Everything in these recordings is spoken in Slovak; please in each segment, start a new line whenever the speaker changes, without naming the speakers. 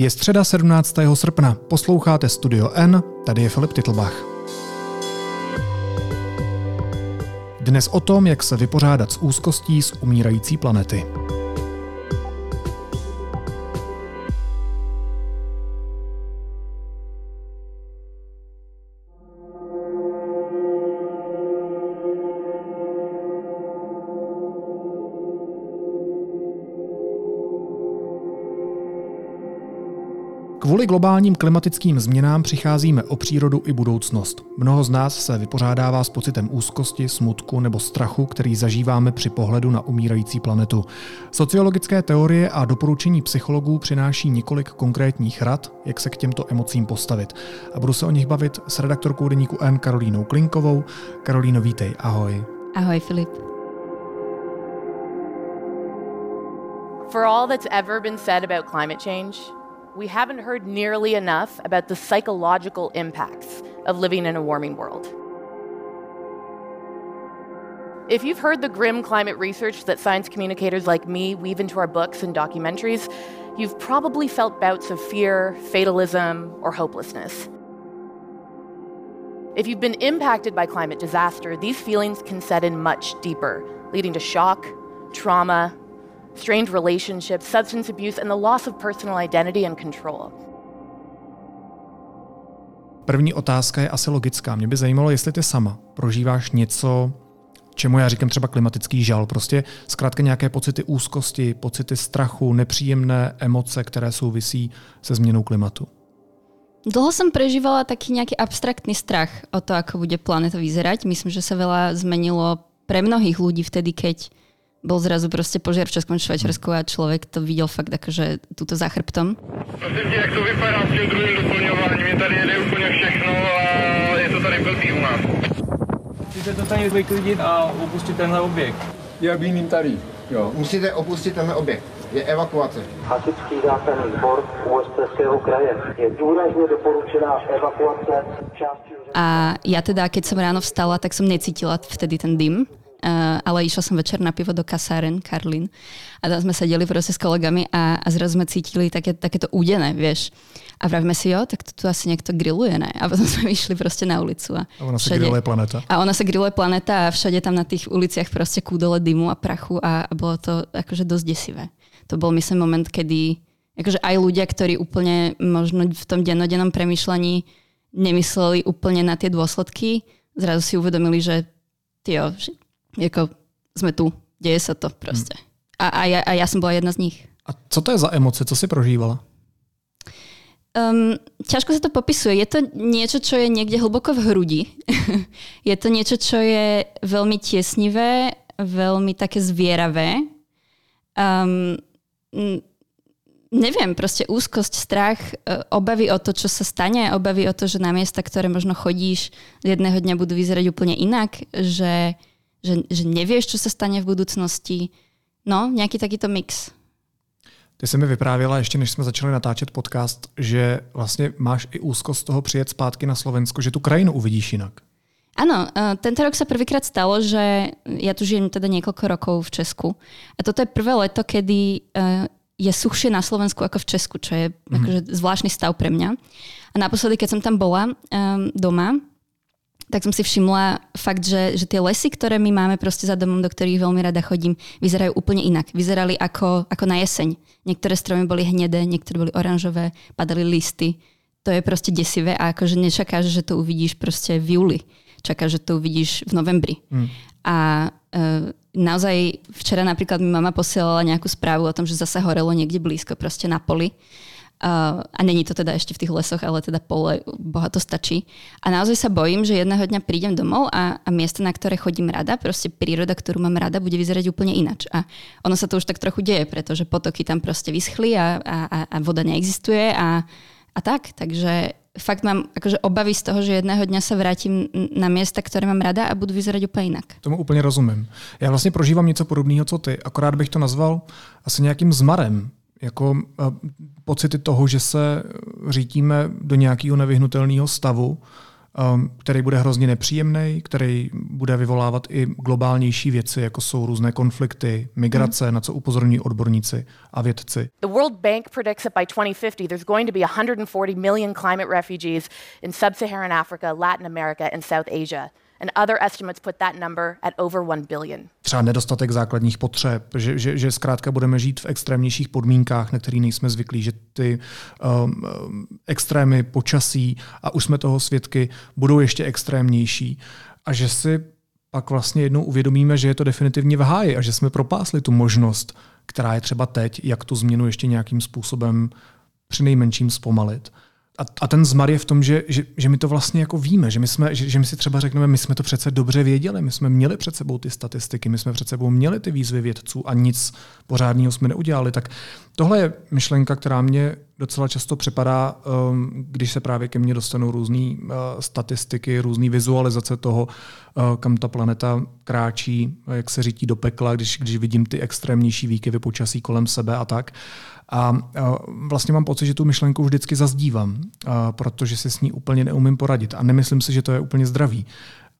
Je středa 17. srpna, posloucháte Studio N, tady je Filip Titlbach. Dnes o tom, jak se vypořádat s úzkostí z umírající planety. Kvůli globálním klimatickým změnám přicházíme o přírodu i budoucnost. Mnoho z nás se vypořádává s pocitem úzkosti, smutku nebo strachu, který zažíváme při pohledu na umírající planetu. Sociologické teorie a doporučení psychologů přináší několik konkrétních rad, jak se k těmto emocím postavit. A budu se o nich bavit s redaktorkou deníku N Karolínou Klinkovou. Karolíno, vítej, ahoj.
Ahoj Filip.
For all that's ever been said about climate change, we haven't heard nearly enough about the psychological impacts of living in a warming world. If you've heard the grim climate research that science communicators like me weave into our books and documentaries, you've probably felt bouts of fear, fatalism, or hopelessness. If you've been impacted by climate disaster, these feelings can set in much deeper, leading to shock, trauma, strained relationships, substance abuse, and the loss of personal identity and control.
První otázka je asi logická. Mě by zajímalo, jestli ty sama prožíváš něco, čemu já říkám třeba klimatický žal, prostě zkrátka nějaké pocity úzkosti, pocity strachu, nepříjemné emoce, které souvisí se změnou klimatu.
Dlho som prežívala taký nejaký abstraktný strach o to, ako bude planeta vyzerať. Myslím, že sa veľa zmenilo pre mnohých ľudí vtedy, keď bol zrazu proste požiar v Českom Švajčiarsku a človek to videl fakt akože túto za chrbtom.
Prosím tě, jak to vypadá s tím druhým doplňováním? Mě tady jede úplně všechno a je to tady blbý u nás.
Musíte to tady vyklidit a opustit tenhle objekt.
Jak jiným tady. Jo. Musíte opustit tenhle objekt. Je evakuace.
Hasičský záchranný sbor Ústeckého kraje. Je důrazně doporučená evakuace části...
A ja teda, keď som ráno vstala, tak som necítila vtedy ten dym, Uh, ale išla som večer na pivo do kasáren Karlin a tam sme sedeli proste s kolegami a, a zrazu sme cítili také, takéto údené, vieš. A vravíme si, jo, tak to tu asi niekto grilluje, ne? A potom sme vyšli proste na ulicu. A,
a ona sa grilluje planeta.
A ona sa grilluje planeta a všade tam na tých uliciach proste kúdole dymu a prachu a, a bolo to akože dosť desivé. To bol myslím moment, kedy akože aj ľudia, ktorí úplne možno v tom dennodennom premyšľaní nemysleli úplne na tie dôsledky, zrazu si uvedomili, že tyjo, jako jsme tu, děje se to prostě. Hmm. A, a, ja, a já jsem byla jedna z nich.
A co to je za emoce? Co si prožívala?
Um, ťažko sa to popisuje. Je to niečo, čo je niekde hlboko v hrudi. je to niečo, čo je veľmi tiesnivé, veľmi také zvieravé. Um, neviem, proste úzkosť, strach, e, obavy o to, čo sa stane, obavy o to, že na miesta, ktoré možno chodíš, jedného dňa budú vyzerať úplne inak, že že, že nevieš, čo sa stane v budúcnosti. No, nějaký takýto mix.
Ty jsi mi vyprávěla ještě, než jsme začali natáčet podcast, že vlastně máš i úzkost z toho přijet zpátky na Slovensko, že tu krajinu uvidíš jinak.
Áno, e, tento rok sa prvýkrát stalo, že ja tu žijem teda niekoľko rokov v Česku. A toto je prvé leto, kedy e, je suchšie na Slovensku ako v Česku, čo je mm. akože zvláštny stav pre mňa. A naposledy, keď som tam bola um, doma, tak som si všimla fakt, že, že tie lesy, ktoré my máme proste za domom, do ktorých veľmi rada chodím, vyzerajú úplne inak. Vyzerali ako, ako na jeseň. Niektoré stromy boli hnedé, niektoré boli oranžové, padali listy. To je proste desivé a akože nečakáš, že to uvidíš proste v júli. Čakáš, že to uvidíš v novembri. Mm. A e, naozaj včera napríklad mi mama posielala nejakú správu o tom, že zase horelo niekde blízko, proste na poli. A není to teda ešte v tých lesoch, ale teda pole, boha to stačí. A naozaj sa bojím, že jedného dňa prídem domov a, a miesto, na ktoré chodím rada, proste príroda, ktorú mám rada, bude vyzerať úplne inač. A ono sa to už tak trochu deje, pretože potoky tam proste vyschli a, a, a voda neexistuje a, a tak. Takže fakt mám akože obavy z toho, že jedného dňa sa vrátim na miesta, ktoré mám rada a budú vyzerať úplne inak.
Tomu úplně rozumím. Já vlastně prožívám něco podobného, co ty, akorát bych to nazval asi nějakým zmarem jako pocity toho, že se řítíme do nějakého nevyhnutelného stavu um, který bude hrozně nepříjemný, který bude vyvolávat i globálnější věci, jako jsou různé konflikty, migrace, mm. na co upozorňují odborníci a vědci.
The World Bank predicts that by 2050 there's going to be 140 million climate refugees in sub-Saharan Africa, Latin America and South Asia. And other estimates put that number at over 1 billion.
Třeba nedostatek základních potřeb, že, že, že zkrátka budeme žít v extrémnějších podmínkách, na které nejsme zvyklí, že ty um, um, extrémy počasí, a už jsme toho svědky, budou ještě extrémnější. A že si pak vlastně jednou uvědomíme, že je to definitivně v háji a že jsme propásli tu možnost, která je třeba teď, jak tu změnu ještě nějakým způsobem při nejmenším zpomalit. A, a ten zmar je v tom, že, že, že my to vlastně jako víme, že my, jsme, že, že my si třeba řekneme, my jsme to přece dobře věděli, my jsme měli před sebou ty statistiky, my jsme před sebou měli ty výzvy vědců a nic pořádného jsme neudělali. Tak tohle je myšlenka, která mě docela často připadá, um, když se právě ke mně dostanou různé uh, statistiky, různé vizualizace toho, uh, kam ta planeta kráčí, jak se řítí do pekla, když, když vidím ty extrémnější výkyvy počasí kolem sebe a tak. A vlastně mám pocit, že tu myšlenku vždycky zazdívám, protože si s ní úplně neumím poradit. A nemyslím si, že to je úplně zdravý.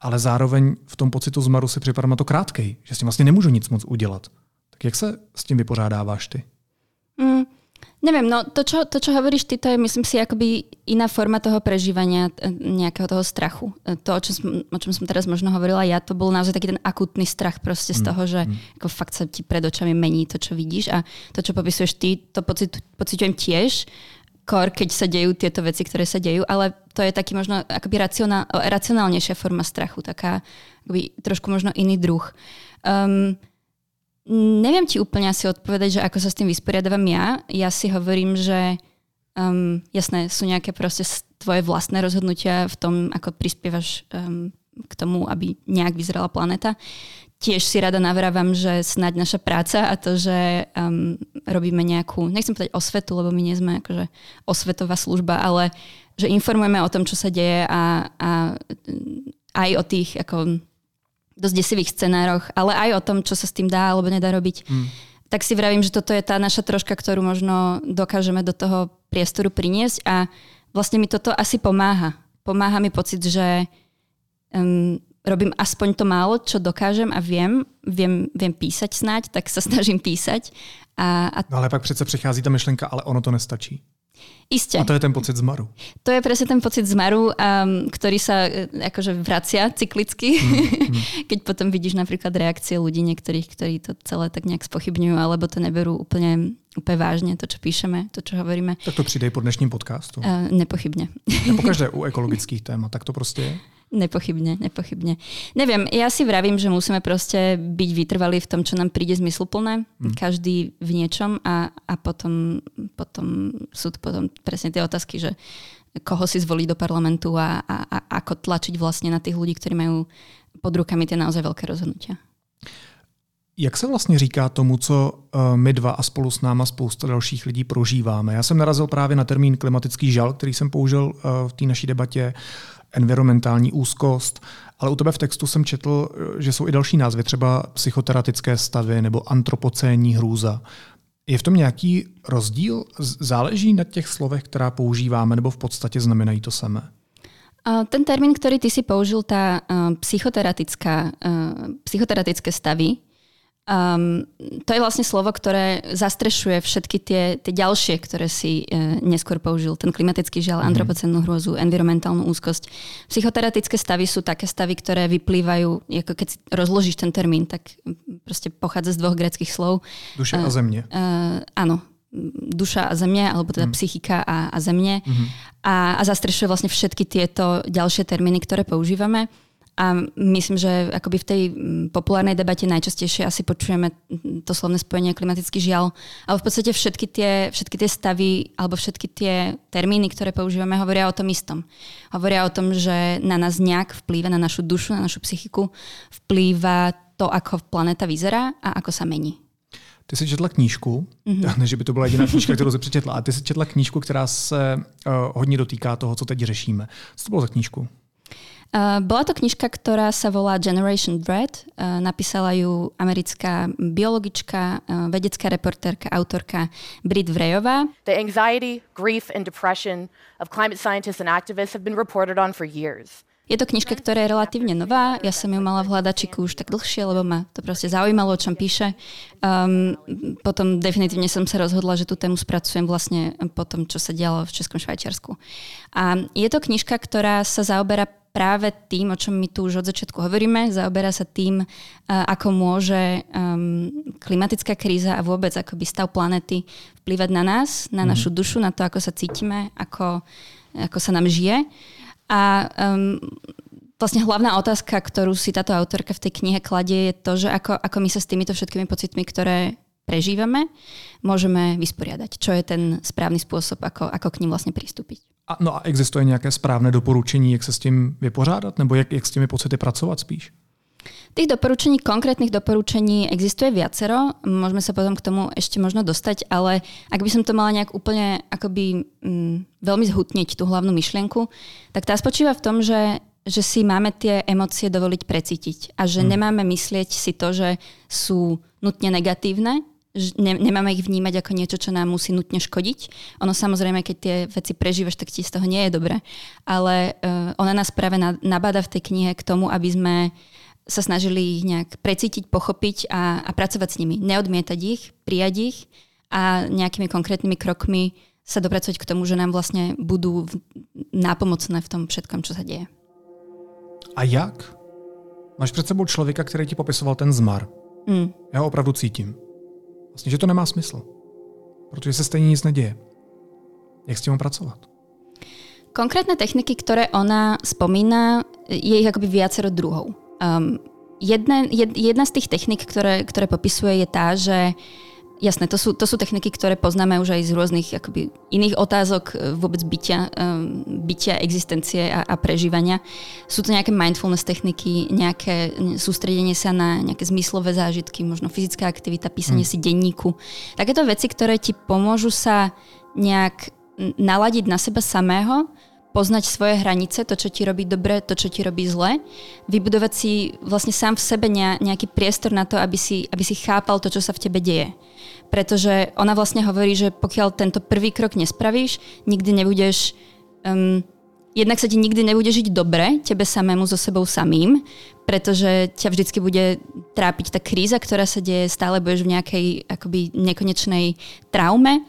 Ale zároveň v tom pocitu zmaru si připadám na to krátkej, že s tím vlastně nemůžu nic moc udělat. Tak jak se s tím vypořádáváš ty?
Mm, Neviem, no to čo, to, čo hovoríš ty, to je myslím si akoby iná forma toho prežívania e, nejakého toho strachu. E, to, o čom, som, o čom som teraz možno hovorila ja, to bol naozaj taký ten akutný strach proste z mm, toho, že mm. ako fakt sa ti pred očami mení to, čo vidíš a to, čo popisuješ ty, to pocit, pociťujem tiež, kor, keď sa dejú tieto veci, ktoré sa dejú, ale to je taký možno akoby racionál, racionálnejšia forma strachu, taká akoby trošku možno iný druh. Um, Neviem ti úplne asi odpovedať, že ako sa s tým vysporiadavam ja. Ja si hovorím, že um, jasné, sú nejaké proste tvoje vlastné rozhodnutia v tom, ako prispievaš um, k tomu, aby nejak vyzerala planéta. Tiež si rada navrávam, že snáď naša práca a to, že um, robíme nejakú, nechcem povedať osvetu, lebo my nie sme akože osvetová služba, ale že informujeme o tom, čo sa deje a, a aj o tých ako dosť desivých scenároch, ale aj o tom, čo sa s tým dá alebo nedá robiť. Mm. Tak si vravím, že toto je tá naša troška, ktorú možno dokážeme do toho priestoru priniesť a vlastne mi toto asi pomáha. Pomáha mi pocit, že um, robím aspoň to málo, čo dokážem a viem, viem, viem písať snáď, tak sa snažím písať. A, a...
No ale pak přece přichází ta myšlenka, ale ono to nestačí.
Isté.
A to je ten pocit zmaru.
To je presne ten pocit zmaru, um, ktorý sa e, akože vracia cyklicky, mm, keď potom vidíš napríklad reakcie ľudí niektorých, ktorí to celé tak nejak spochybňujú, alebo to neberú úplne, úplne vážne, to, čo píšeme, to, čo hovoríme.
Tak to přidej po dnešním podcastu.
Uh, nepochybne.
Po každé u ekologických témat, tak to prostě je.
Nepochybne, nepochybne. Neviem, ja si vravím, že musíme proste byť vytrvalí v tom, čo nám príde zmysluplné, mm. každý v niečom a, a potom, potom sú to potom presne tie otázky, že koho si zvoliť do parlamentu a, a, a ako tlačiť vlastne na tých ľudí, ktorí majú pod rukami tie naozaj veľké rozhodnutia.
Jak se vlastně říká tomu, co uh, my dva a spolu s náma spousta dalších lidí prožíváme? Já jsem narazil právě na termín klimatický žal, který jsem použil uh, v té naší debatě environmentální úzkost, ale u tebe v textu jsem četl, že jsou i další názvy, třeba psychoteratické stavy nebo antropocénní hrůza. Je v tom nějaký rozdíl? Záleží na těch slovech, která používáme, nebo v podstatě znamenají to samé?
Ten termín, ktorý ty si použil, tá psychoterapická, psychoteratické stavy, Um, to je vlastne slovo, ktoré zastrešuje všetky tie, tie ďalšie, ktoré si e, neskôr použil. Ten klimatický žiaľ, mm-hmm. antropocennú hrôzu, environmentálnu úzkosť. Psychoterapické stavy sú také stavy, ktoré vyplývajú, ako keď rozložíš ten termín, tak proste pochádza z dvoch greckých slov.
Duša a zemne.
Uh, áno, duša a zemne, alebo teda mm. psychika a, a zemne. Mm-hmm. A, a zastrešuje vlastne všetky tieto ďalšie termíny, ktoré používame. A myslím, že akoby v tej populárnej debate najčastejšie asi počujeme to slovné spojenie klimatický žiaľ, ale v podstate všetky tie, všetky tie stavy alebo všetky tie termíny, ktoré používame, hovoria o tom istom. Hovoria o tom, že na nás nejak vplýva, na našu dušu, na našu psychiku, vplýva to, ako planeta vyzerá a ako sa mení.
Ty jsi četla knížku, mm-hmm. ne, že by to byla jediná knížka, kterou jsi přečetla, a ty jsi četla knížku, která se uh, hodně dotýká toho, co teď řešíme. Co to bylo za knížku?
Uh, bola to knižka, ktorá sa volá Generation Dread. Uh, napísala ju americká biologička, uh, vedecká reportérka, autorka Brit Vrejová.
The anxiety, grief and depression of climate scientists and activists have been reported on for years.
Je to knižka, ktorá je relatívne nová. Ja som ju mala v hľadačiku už tak dlhšie, lebo ma to proste zaujímalo, o čom píše. Um, potom definitívne som sa rozhodla, že tú tému spracujem vlastne po tom, čo sa dialo v Českom Švajčiarsku. A je to knižka, ktorá sa zaoberá práve tým, o čom my tu už od začiatku hovoríme. Zaoberá sa tým, ako môže klimatická kríza a vôbec akoby stav planety vplývať na nás, na mm. našu dušu, na to, ako sa cítime, ako, ako sa nám žije. A um, vlastne hlavná otázka, ktorú si táto autorka v tej knihe kladie, je to, že ako, ako my sa s týmito všetkými pocitmi, ktoré prežívame, môžeme vysporiadať. Čo je ten správny spôsob, ako, ako k ním vlastne pristúpiť.
A, no a existuje nějaké správné doporučení, jak se s tím vypořádat, nebo jak, jak s těmi pocity pracovat spíš?
Tých doporučení, konkrétnych doporučení existuje viacero, môžeme sa potom k tomu ešte možno dostať, ale ak by som to mala nejak úplne akoby mm, veľmi zhutniť tú hlavnú myšlienku, tak tá spočíva v tom, že, že si máme tie emócie dovoliť precítiť a že hmm. nemáme myslieť si to, že sú nutne negatívne, ne, nemáme ich vnímať ako niečo, čo nám musí nutne škodiť. Ono samozrejme, keď tie veci prežívaš, tak ti z toho nie je dobre. Ale uh, ona nás práve nabáda v tej knihe k tomu, aby sme sa snažili ich nejak precítiť, pochopiť a, a pracovať s nimi. Neodmietať ich, prijať ich a nejakými konkrétnymi krokmi sa dopracovať k tomu, že nám vlastne budú nápomocné v tom všetkom, čo sa deje.
A jak? Máš před sebou člověka, který ti popisoval ten zmar. Mm. Já ho opravdu cítím. Vlastně, že to nemá smysl. Protože se stejně nic neděje. Jak s tím pracovat?
Konkrétne techniky, ktoré ona spomína, je ich akoby viacero druhov. Um, jedna, jed, jedna z tých technik, ktoré, ktoré popisuje, je tá, že jasné, to sú, to sú techniky, ktoré poznáme už aj z rôznych akoby, iných otázok e, vôbec bytia, um, bytia existencie a, a prežívania. Sú to nejaké mindfulness techniky, nejaké sústredenie sa na nejaké zmyslové zážitky, možno fyzická aktivita, písanie hmm. si denníku. Takéto veci, ktoré ti pomôžu sa nejak naladiť na seba samého poznať svoje hranice, to, čo ti robí dobre, to, čo ti robí zle, vybudovať si vlastne sám v sebe nejaký priestor na to, aby si, aby si chápal to, čo sa v tebe deje. Pretože ona vlastne hovorí, že pokiaľ tento prvý krok nespravíš, nikdy nebudeš... Um, jednak sa ti nikdy nebude žiť dobre, tebe samému so sebou samým, pretože ťa vždycky bude trápiť tá kríza, ktorá sa deje, stále budeš v nejakej akoby nekonečnej traume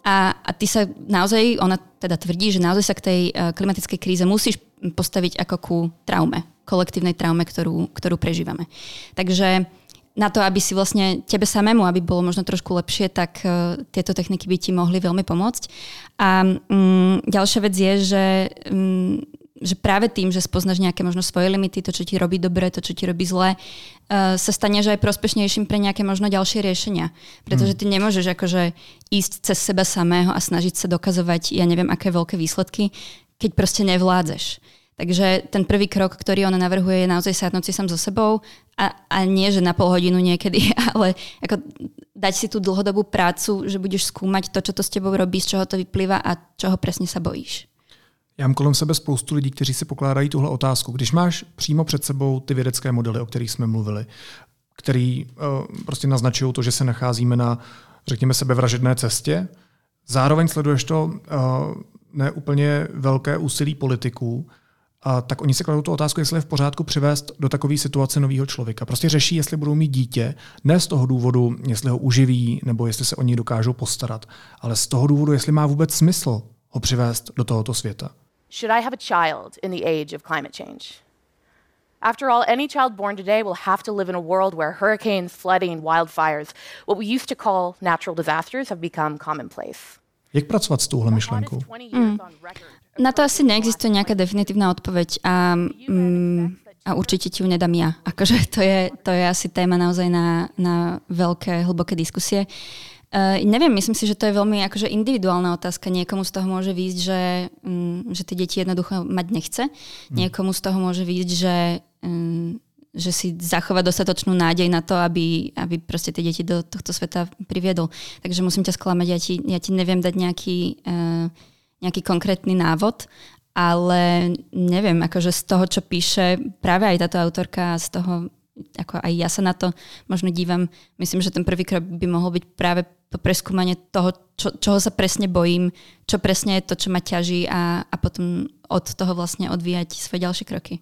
a, a ty sa naozaj, ona teda tvrdí, že naozaj sa k tej uh, klimatickej kríze musíš postaviť ako ku traume, kolektívnej traume, ktorú, ktorú prežívame. Takže na to, aby si vlastne tebe samému, aby bolo možno trošku lepšie, tak uh, tieto techniky by ti mohli veľmi pomôcť. A um, ďalšia vec je, že um, že práve tým, že spoznáš nejaké možno svoje limity, to, čo ti robí dobre, to, čo ti robí zle, uh, sa staneš aj prospešnejším pre nejaké možno ďalšie riešenia. Pretože ty nemôžeš akože ísť cez seba samého a snažiť sa dokazovať, ja neviem, aké veľké výsledky, keď proste nevládzeš. Takže ten prvý krok, ktorý ona navrhuje, je naozaj sadnúť si sám so sebou a, a nie, že na pol hodinu niekedy, ale ako dať si tú dlhodobú prácu, že budeš skúmať to, čo to s tebou robí, z čoho to vyplýva a čoho presne sa bojíš.
Já mám kolem sebe spoustu lidí, kteří si pokládají tuhle otázku. Když máš přímo před sebou ty vědecké modely, o kterých jsme mluvili, který uh, prostě naznačují to, že se nacházíme na, řekněme, sebevražedné cestě, zároveň sleduješ to uh, neúplně velké úsilí politiků, a tak oni si kladou tu otázku, jestli je v pořádku přivést do takové situace nového člověka. Prostě řeší, jestli budou mít dítě, ne z toho důvodu, jestli ho uživí, nebo jestli se o něj dokážou postarat, ale z toho důvodu, jestli má vůbec smysl ho přivést do tohoto světa.
Should I have a child in the age of climate change? After all, any child born today will have to live in a world where hurricanes, flooding, wildfires, what we used to call natural disasters, have become commonplace.
Jak pracovat s touhle myšlenkou?
Mm. Na to asi neexistuje nejaká definitívna odpoveď a, mm, a určite ti ju nedám ja. Akože to je, to je asi téma naozaj na, na veľké, hlboké diskusie. Uh, neviem, myslím si, že to je veľmi akože individuálna otázka. Niekomu z toho môže výjsť, že, um, že tie deti jednoducho mať nechce. Mm. Niekomu z toho môže výjsť, že, um, že si zachová dostatočnú nádej na to, aby, aby proste tie deti do tohto sveta priviedol. Takže musím ťa sklamať, ja ti, ja ti neviem dať nejaký, uh, nejaký konkrétny návod, ale neviem, akože z toho, čo píše práve aj táto autorka, z toho ako aj ja sa na to možno dívam. Myslím, že ten prvý krok by mohol byť práve to preskúmanie toho, čo, čoho sa presne bojím, čo presne je to, čo ma ťaží a, a potom od toho vlastne odvíjať svoje ďalšie kroky.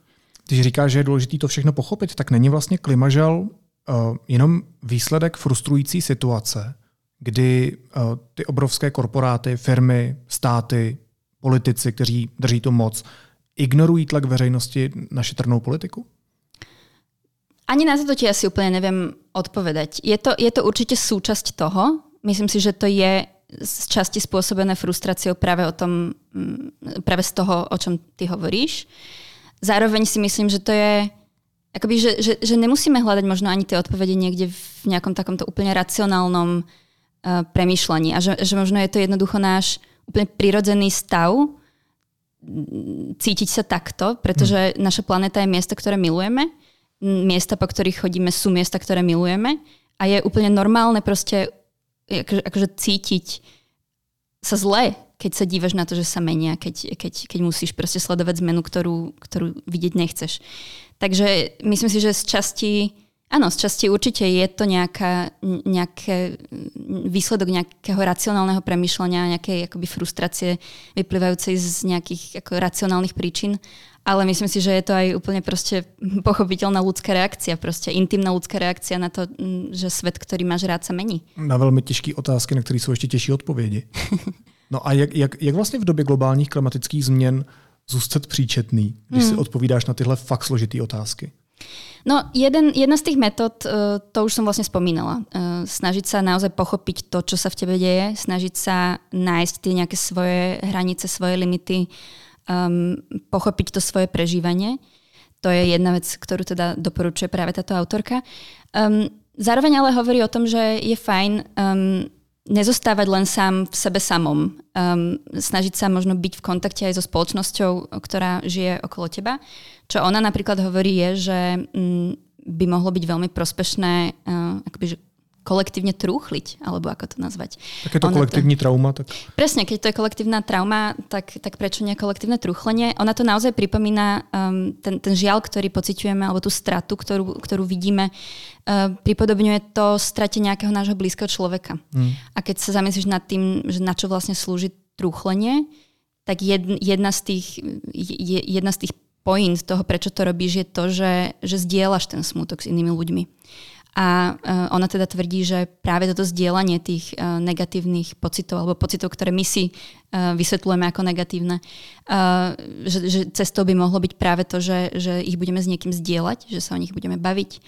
Když říkáš, že je důležité to všechno pochopit, tak není vlastně klimažel uh, jenom výsledek frustrující situace, kdy uh, ty obrovské korporáty, firmy, státy, politici, kteří drží tu moc, ignorují tlak veřejnosti na šetrnou politiku?
Ani na to asi úplne neviem odpovedať. Je to, je to určite súčasť toho. Myslím si, že to je z časti spôsobené frustráciou práve, o tom, mm, práve z toho, o čom ty hovoríš. Zároveň si myslím, že to je akoby, že, že, že nemusíme hľadať možno ani tie odpovede niekde v nejakom takomto úplne racionálnom uh, premýšľaní a že, že možno je to jednoducho náš úplne prirodzený stav cítiť sa takto, pretože hmm. naša planéta je miesto, ktoré milujeme miesta, po ktorých chodíme, sú miesta, ktoré milujeme a je úplne normálne proste akože, akože cítiť sa zle, keď sa dívaš na to, že sa menia, keď, keď, keď musíš proste sledovať zmenu, ktorú, ktorú vidieť nechceš. Takže myslím si, že z časti Áno, z časti určite je to nejaká, nejaké výsledok nejakého racionálneho premyšľania, nejakej akoby frustrácie vyplývajúcej z nejakých ako racionálnych príčin, ale myslím si, že je to aj úplne proste pochopiteľná ľudská reakcia, proste intimná ľudská reakcia na to, že svet, ktorý máš rád, sa mení.
Na veľmi těžké otázky, na které jsou ještě těžší odpovědi. No a jak, jak, jak vlastně v době globálních klimatických změn zůstat příčetný, když hmm. si odpovídáš na tyhle fakt složitý otázky?
No, jeden, jedna z tých metód, uh, to už som vlastne spomínala. Uh, snažiť sa naozaj pochopiť to, čo sa v tebe deje, snažiť sa nájsť tie nejaké svoje hranice, svoje limity, um, pochopiť to svoje prežívanie. To je jedna vec, ktorú teda doporučuje práve táto autorka. Um, zároveň ale hovorí o tom, že je fajn um, nezostávať len sám v sebe samom. Um, snažiť sa možno byť v kontakte aj so spoločnosťou, ktorá žije okolo teba. Čo ona napríklad hovorí je, že um, by mohlo byť veľmi prospešné uh, akoby, kolektívne trúchliť, alebo ako to nazvať.
Takéto kolektívne to, trauma? Tak...
Presne, keď to je kolektívna trauma, tak, tak prečo nie kolektívne trúchlenie? Ona to naozaj pripomína um, ten, ten žiaľ, ktorý pociťujeme, alebo tú stratu, ktorú, ktorú vidíme, uh, pripodobňuje to strate nejakého nášho blízkeho človeka. Hmm. A keď sa zamyslíš nad tým, že na čo vlastne slúži trúchlenie, tak jedna, jedna z tých, jedna z tých point toho, prečo to robíš, je to, že, že zdieľaš ten smutok s inými ľuďmi. A uh, ona teda tvrdí, že práve toto zdieľanie tých uh, negatívnych pocitov alebo pocitov, ktoré my si uh, vysvetľujeme ako negatívne, uh, že, že cestou by mohlo byť práve to, že, že ich budeme s niekým zdieľať, že sa o nich budeme baviť.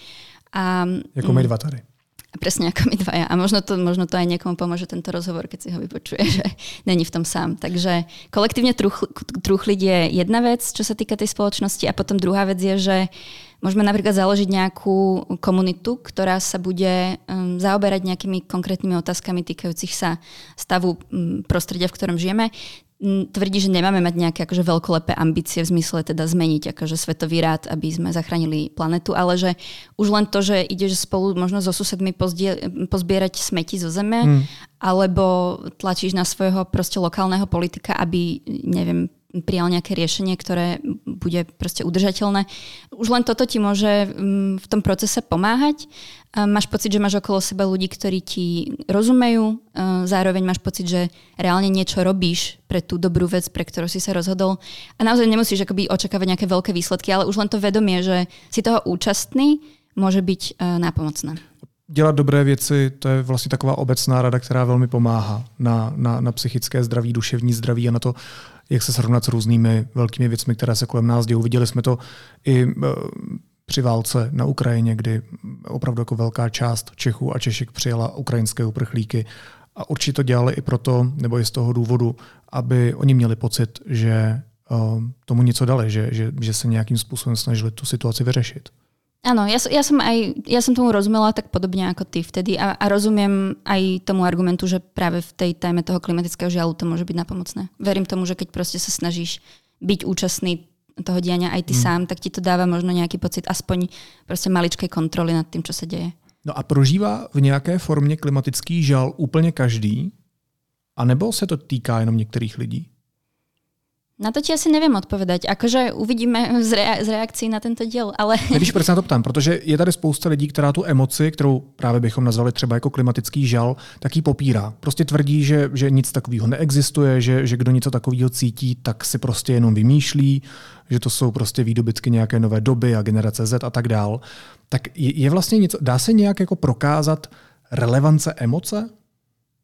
A,
Ako my dva tady.
Presne ako my dvaja. A možno to, možno to aj niekomu pomôže tento rozhovor, keď si ho vypočuje, že není v tom sám. Takže kolektívne truchliť je jedna vec, čo sa týka tej spoločnosti. A potom druhá vec je, že môžeme napríklad založiť nejakú komunitu, ktorá sa bude um, zaoberať nejakými konkrétnymi otázkami týkajúcich sa stavu um, prostredia, v ktorom žijeme tvrdí, že nemáme mať nejaké akože veľkolepé ambície v zmysle teda zmeniť akože svetový rád, aby sme zachránili planetu, ale že už len to, že ideš spolu možno so susedmi pozdie, pozbierať smeti zo zeme, hmm. alebo tlačíš na svojho proste lokálneho politika, aby, neviem, prijal nejaké riešenie, ktoré bude proste udržateľné. Už len toto ti môže v tom procese pomáhať Máš pocit, že máš okolo seba ľudí, ktorí ti rozumejú, zároveň máš pocit, že reálne niečo robíš pre tú dobrú vec, pre ktorú si sa rozhodol. A naozaj nemusíš akoby očakávať nejaké veľké výsledky, ale už len to vedomie, že si toho účastný, môže byť nápomocné.
Dělat dobré věci, to je vlastně taková obecná rada, která velmi pomáhá na, na, na psychické zdraví, duševní zdraví a na to, jak se srovnat s různými velkými věcmi, které se kolem nás dějí. Viděli jsme to i při válce na Ukrajině, kdy opravdu jako velká část Čechů a Češek přijala ukrajinské uprchlíky. A určitě to dělali i proto, nebo i z toho důvodu, aby oni měli pocit, že uh, tomu něco dali, že, že, že se nějakým způsobem snažili tu situaci vyřešit.
Áno, ja, ja, som aj, ja som tomu rozumela tak podobne ako ty vtedy a, a rozumiem aj tomu argumentu, že práve v tej téme toho klimatického žialu to môže byť napomocné. Verím tomu, že keď proste sa snažíš byť účastný toho diania aj ty hmm. sám, tak ti to dáva možno nejaký pocit aspoň proste maličkej kontroly nad tým, čo sa deje.
No a prožívá v nějaké formě klimatický žal úplně každý? A nebo se to týká jenom některých lidí?
Na to ti asi nevím odpovědět. Akože uvidíme z, rea- z reakcí na tento díl, ale...
Nevíš, proč se na to ptám? Protože je tady spousta lidí, která tu emoci, kterou právě bychom nazvali třeba jako klimatický žal, tak ji popírá. Prostě tvrdí, že, že nic takového neexistuje, že, že kdo něco takového cítí, tak si prostě jenom vymýšlí, že to jsou prostě výdobytky nějaké nové doby a generace Z a tak dál. Tak je, je vlastně něco, dá se nějak jako prokázat relevance emoce?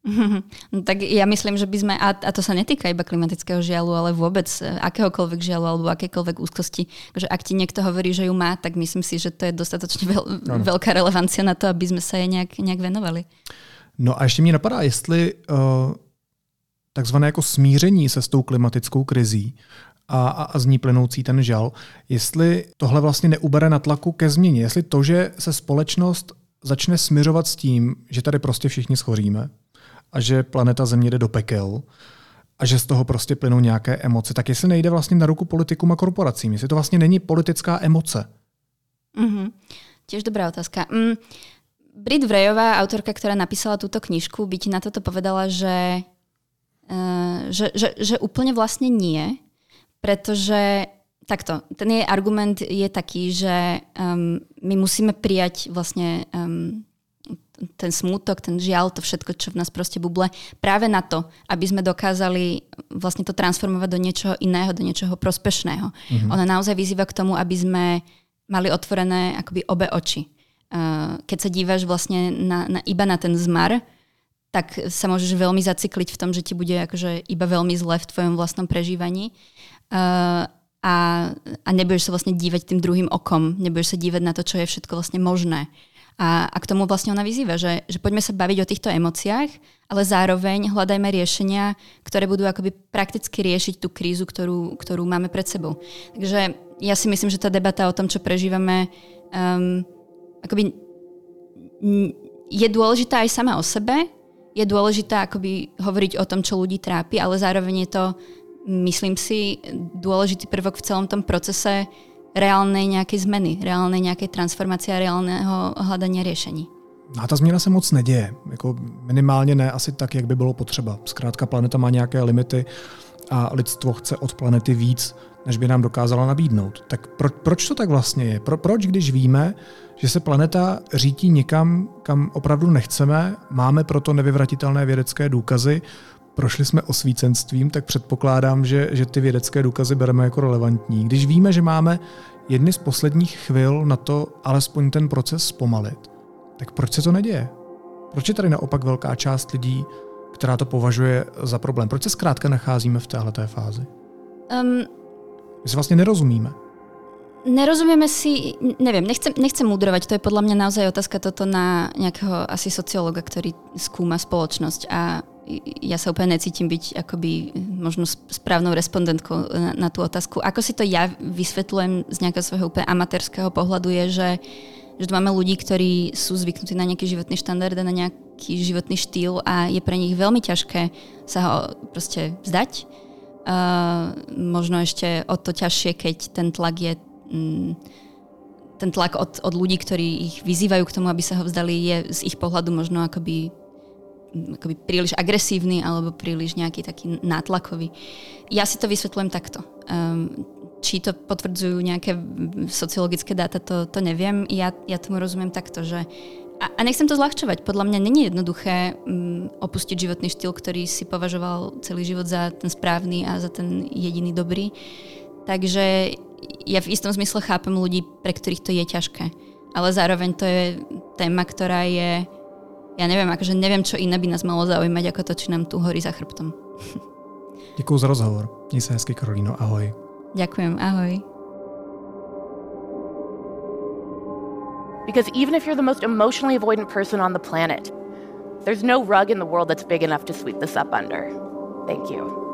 No, tak ja myslím, že by sme, a, a to sa netýka iba klimatického žialu, ale vôbec e, akéhokoľvek žialu alebo akékoľvek úzkosti, že ak ti niekto hovorí, že ju má, tak myslím si, že to je dostatočne veľ, veľká relevancia na to, aby sme sa jej nejak, nejak venovali.
No a ještě mě napadá, jestli uh, takzvané jako smíření se s tou klimatickou krizí a, a, a z ní plynoucí ten žal, jestli tohle vlastně neubere na tlaku ke změně, jestli to, že se společnost začne směřovat s tím, že tady prostě všichni schoříme, a že planeta Země jde do pekel a že z toho prostě plynou nějaké emoce, tak jestli nejde vlastně na ruku politikům a korporacím, jestli to vlastně není politická emoce.
Mm-hmm. Tiež dobrá otázka. Mm, Brit Vrejová, autorka, ktorá napísala túto knižku, by ti na toto povedala, že, uh, že, že, že úplne vlastne nie, pretože takto, ten jej argument je taký, že um, my musíme prijať vlastne um, ten smútok, ten žiaľ, to všetko, čo v nás proste buble, práve na to, aby sme dokázali vlastne to transformovať do niečoho iného, do niečoho prospešného. Mm-hmm. Ona naozaj vyzýva k tomu, aby sme mali otvorené akoby obe oči. Uh, keď sa dívaš vlastne na, na, iba na ten zmar, tak sa môžeš veľmi zacykliť v tom, že ti bude akože iba veľmi zle v tvojom vlastnom prežívaní. Uh, a, a nebudeš sa vlastne dívať tým druhým okom, nebudeš sa dívať na to, čo je všetko vlastne možné. A, a k tomu vlastne ona vyzýva, že, že poďme sa baviť o týchto emóciách, ale zároveň hľadajme riešenia, ktoré budú akoby prakticky riešiť tú krízu, ktorú, ktorú máme pred sebou. Takže ja si myslím, že tá debata o tom, čo prežívame, um, akoby je dôležitá aj sama o sebe, je dôležitá akoby hovoriť o tom, čo ľudí trápi, ale zároveň je to, myslím si, dôležitý prvok v celom tom procese reálnej nějaké zmeny, reálnej nějaké transformace a reálného hledání řešení.
No a ta změna se moc neděje. Jako minimálně ne asi tak, jak by bylo potřeba. Zkrátka planeta má nějaké limity a lidstvo chce od planety víc, než by nám dokázala nabídnout. Tak pro, proč to tak vlastně je? Pro, proč, když víme, že se planeta řítí někam, kam opravdu nechceme, máme proto nevyvratitelné vědecké důkazy, prošli jsme osvícenstvím, tak předpokládám, že, že ty vědecké důkazy bereme jako relevantní. Když víme, že máme jedny z posledních chvil na to alespoň ten proces zpomalit, tak proč se to neděje? Proč je tady naopak velká část lidí, která to považuje za problém? Proč se zkrátka nacházíme v této fázi? Um, My si vlastně nerozumíme.
Nerozumieme si, neviem, nechcem, nechcem mudrovať, to je podľa mňa naozaj otázka toto na nejakého asi sociologa, ktorý skúma spoločnosť a ja sa úplne necítim byť akoby možno správnou respondentkou na, na tú otázku. Ako si to ja vysvetľujem z nejakého svojho úplne amatérského pohľadu je, že, že tu máme ľudí, ktorí sú zvyknutí na nejaký životný štandard a na nejaký životný štýl a je pre nich veľmi ťažké sa ho proste vzdať. Uh, možno ešte o to ťažšie, keď ten tlak je mm, ten tlak od, od ľudí, ktorí ich vyzývajú k tomu, aby sa ho vzdali, je z ich pohľadu možno akoby akoby príliš agresívny alebo príliš nejaký taký nátlakový. Ja si to vysvetľujem takto. Um, či to potvrdzujú nejaké sociologické dáta, to, to neviem. Ja, ja tomu rozumiem takto, že a, a nechcem to zľahčovať. Podľa mňa není jednoduché um, opustiť životný štýl, ktorý si považoval celý život za ten správny a za ten jediný dobrý. Takže ja v istom zmysle chápem ľudí, pre ktorých to je ťažké. Ale zároveň to je téma, ktorá je ja neviem, akože neviem, čo iné by nás malo zaujímať, ako to, či nám tu horí za chrbtom.
Děkuji za rozhovor. Měj se hezky, Karolíno. Ahoj.
Ďakujem, ahoj.
Because even if you're the most emotionally avoidant person on the planet, there's no rug in the world that's big enough to sweep this up under. Thank you.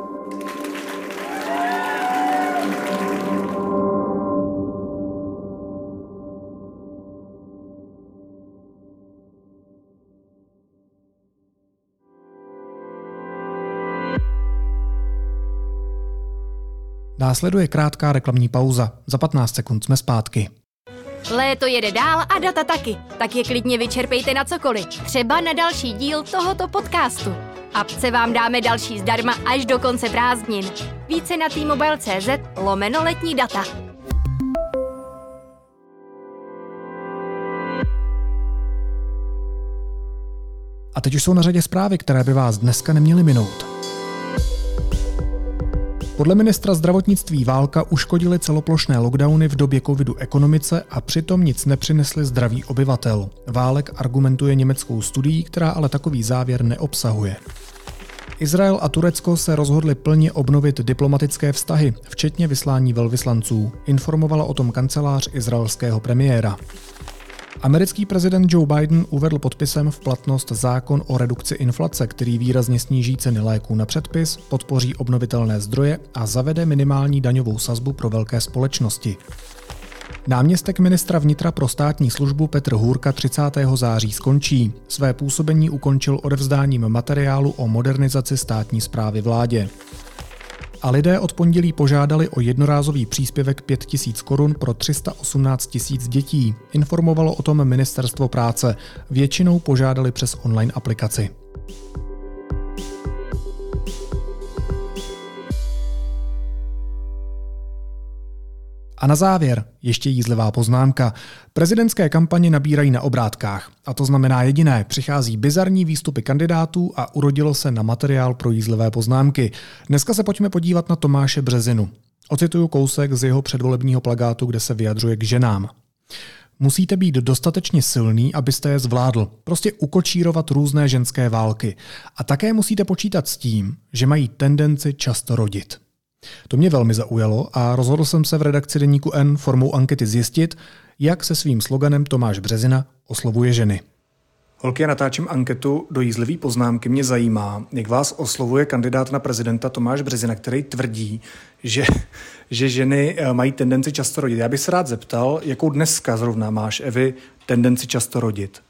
Následuje krátká reklamní pauza. Za 15 sekund jsme zpátky.
Léto jede dál a data taky, tak je klidně vyčerpejte na cokoliv. Třeba na další díl tohoto podcastu. Apce vám dáme další zdarma až do konce prázdnin. Více na t-mobile.cz lomeno letní data.
A teď už jsou na řadě zprávy, které by vás dneska neměly minout. Podle ministra zdravotnictví Válka uškodili celoplošné lockdowny v době covidu ekonomice a přitom nic nepřinesly zdraví obyvatel. Válek argumentuje německou studií, která ale takový závěr neobsahuje. Izrael a Turecko se rozhodli plně obnovit diplomatické vztahy, včetně vyslání velvyslanců, informovala o tom kancelář izraelského premiéra. Americký prezident Joe Biden uvedl podpisem v platnost zákon o redukci inflace, který výrazně sníží ceny léků na předpis, podpoří obnovitelné zdroje a zavede minimální daňovou sazbu pro velké společnosti. Náměstek ministra vnitra pro státní službu Petr Hůrka 30. září skončí. Své působení ukončil odevzdáním materiálu o modernizaci státní zprávy vládě a lidé od pondělí požádali o jednorázový příspěvek 5 tisíc korun pro 318 tisíc dětí. Informovalo o tom ministerstvo práce. Většinou požádali přes online aplikaci. A na závěr ještě jízlivá poznámka. Prezidentské kampaně nabírají na obrátkách. A to znamená jediné, přichází bizarní výstupy kandidátů a urodilo se na materiál pro jízlivé poznámky. Dneska se pojďme podívat na Tomáše Březinu. Ocituju kousek z jeho předvolebního plagátu, kde se vyjadřuje k ženám. Musíte být dostatečně silný, abyste je zvládl. Prostě ukočírovat různé ženské války. A také musíte počítat s tím, že mají tendenci často rodit. To mě velmi zaujalo a rozhodl jsem se v redakci Deníku N formou ankety zjistit, jak se svým sloganem Tomáš Březina oslovuje ženy. Holky, já natáčím anketu do jízlivý poznámky. Mě zajímá, jak vás oslovuje kandidát na prezidenta Tomáš Březina, který tvrdí, že, že ženy eh, mají tendenci často rodit. Já bych se rád zeptal, jakou dneska zrovna máš, Evi, tendenci často rodit?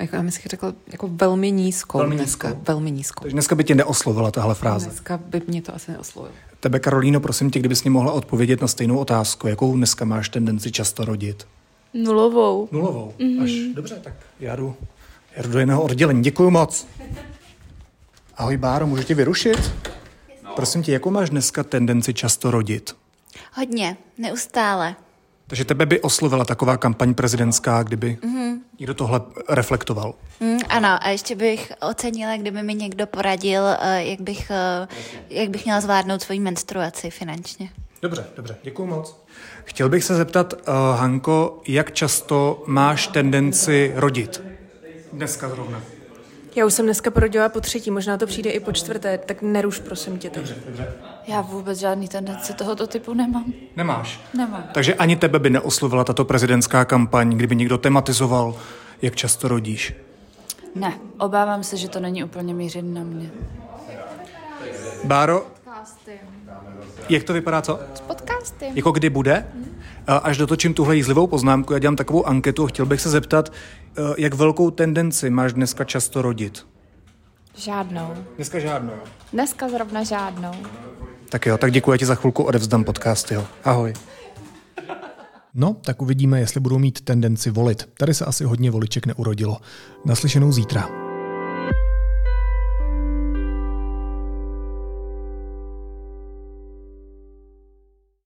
Jako, já bych řekla jako velmi nízkou velmi dneska. Nízkou. Velmi nízkou.
Takže dneska by tě neoslovila tahle fráze.
Dneska by mě to asi neoslovilo.
Tebe, Karolíno, prosím tě, kdybys mě mohla odpovědět na stejnou otázku. Jakou dneska máš tendenci často rodit?
Nulovou.
Nulovou? Mm-hmm. Až dobře, tak já jdu, já jdu do jiného oddělení. Děkuji moc. Ahoj, Báro, můžu tě vyrušit? No. Prosím tě, jakou máš dneska tendenci často rodit?
Hodně, neustále.
Takže tebe by oslovila taková kampaň prezidentská, kdyby mm-hmm. někdo tohle reflektoval.
Mm, ano, a ještě bych ocenila, kdyby mi někdo poradil, eh, jak bych, eh, jak bych měla zvládnout svoji menstruaci finančně.
Dobře, dobře, děkuji moc. Chtěl bych se zeptat, uh, Hanko, jak často máš tendenci rodit? Dneska zrovna.
Já už jsem dneska porodila po třetí, možná to přijde i po čtvrté, tak neruš prosím tě.
Dobře, dobře.
Já vůbec žádný tendence tohoto typu nemám.
Nemáš?
Nemám.
Takže ani tebe by neoslovila tato prezidentská kampaň, kdyby někdo tematizoval, jak často rodíš?
Ne, obávám se, že to není úplně mířen na mě.
Báro, jak to vypadá, co?
S podcasty.
Jako kdy bude? Hmm. Až dotočím tuhle jízlivou poznámku, já dělám takovou anketu, chtěl bych se zeptat, eh, jak velkou tendenci máš dneska často rodit?
Žádnou.
Dneska žádnou?
Dneska zrovna žádnou.
Tak jo, tak děkuji, ti za chvilku odevzdám podcasty. Jo. Ahoj. No, tak uvidíme, jestli budou mít tendenci volit. Tady se asi hodně voliček neurodilo. Naslyšenou zítra.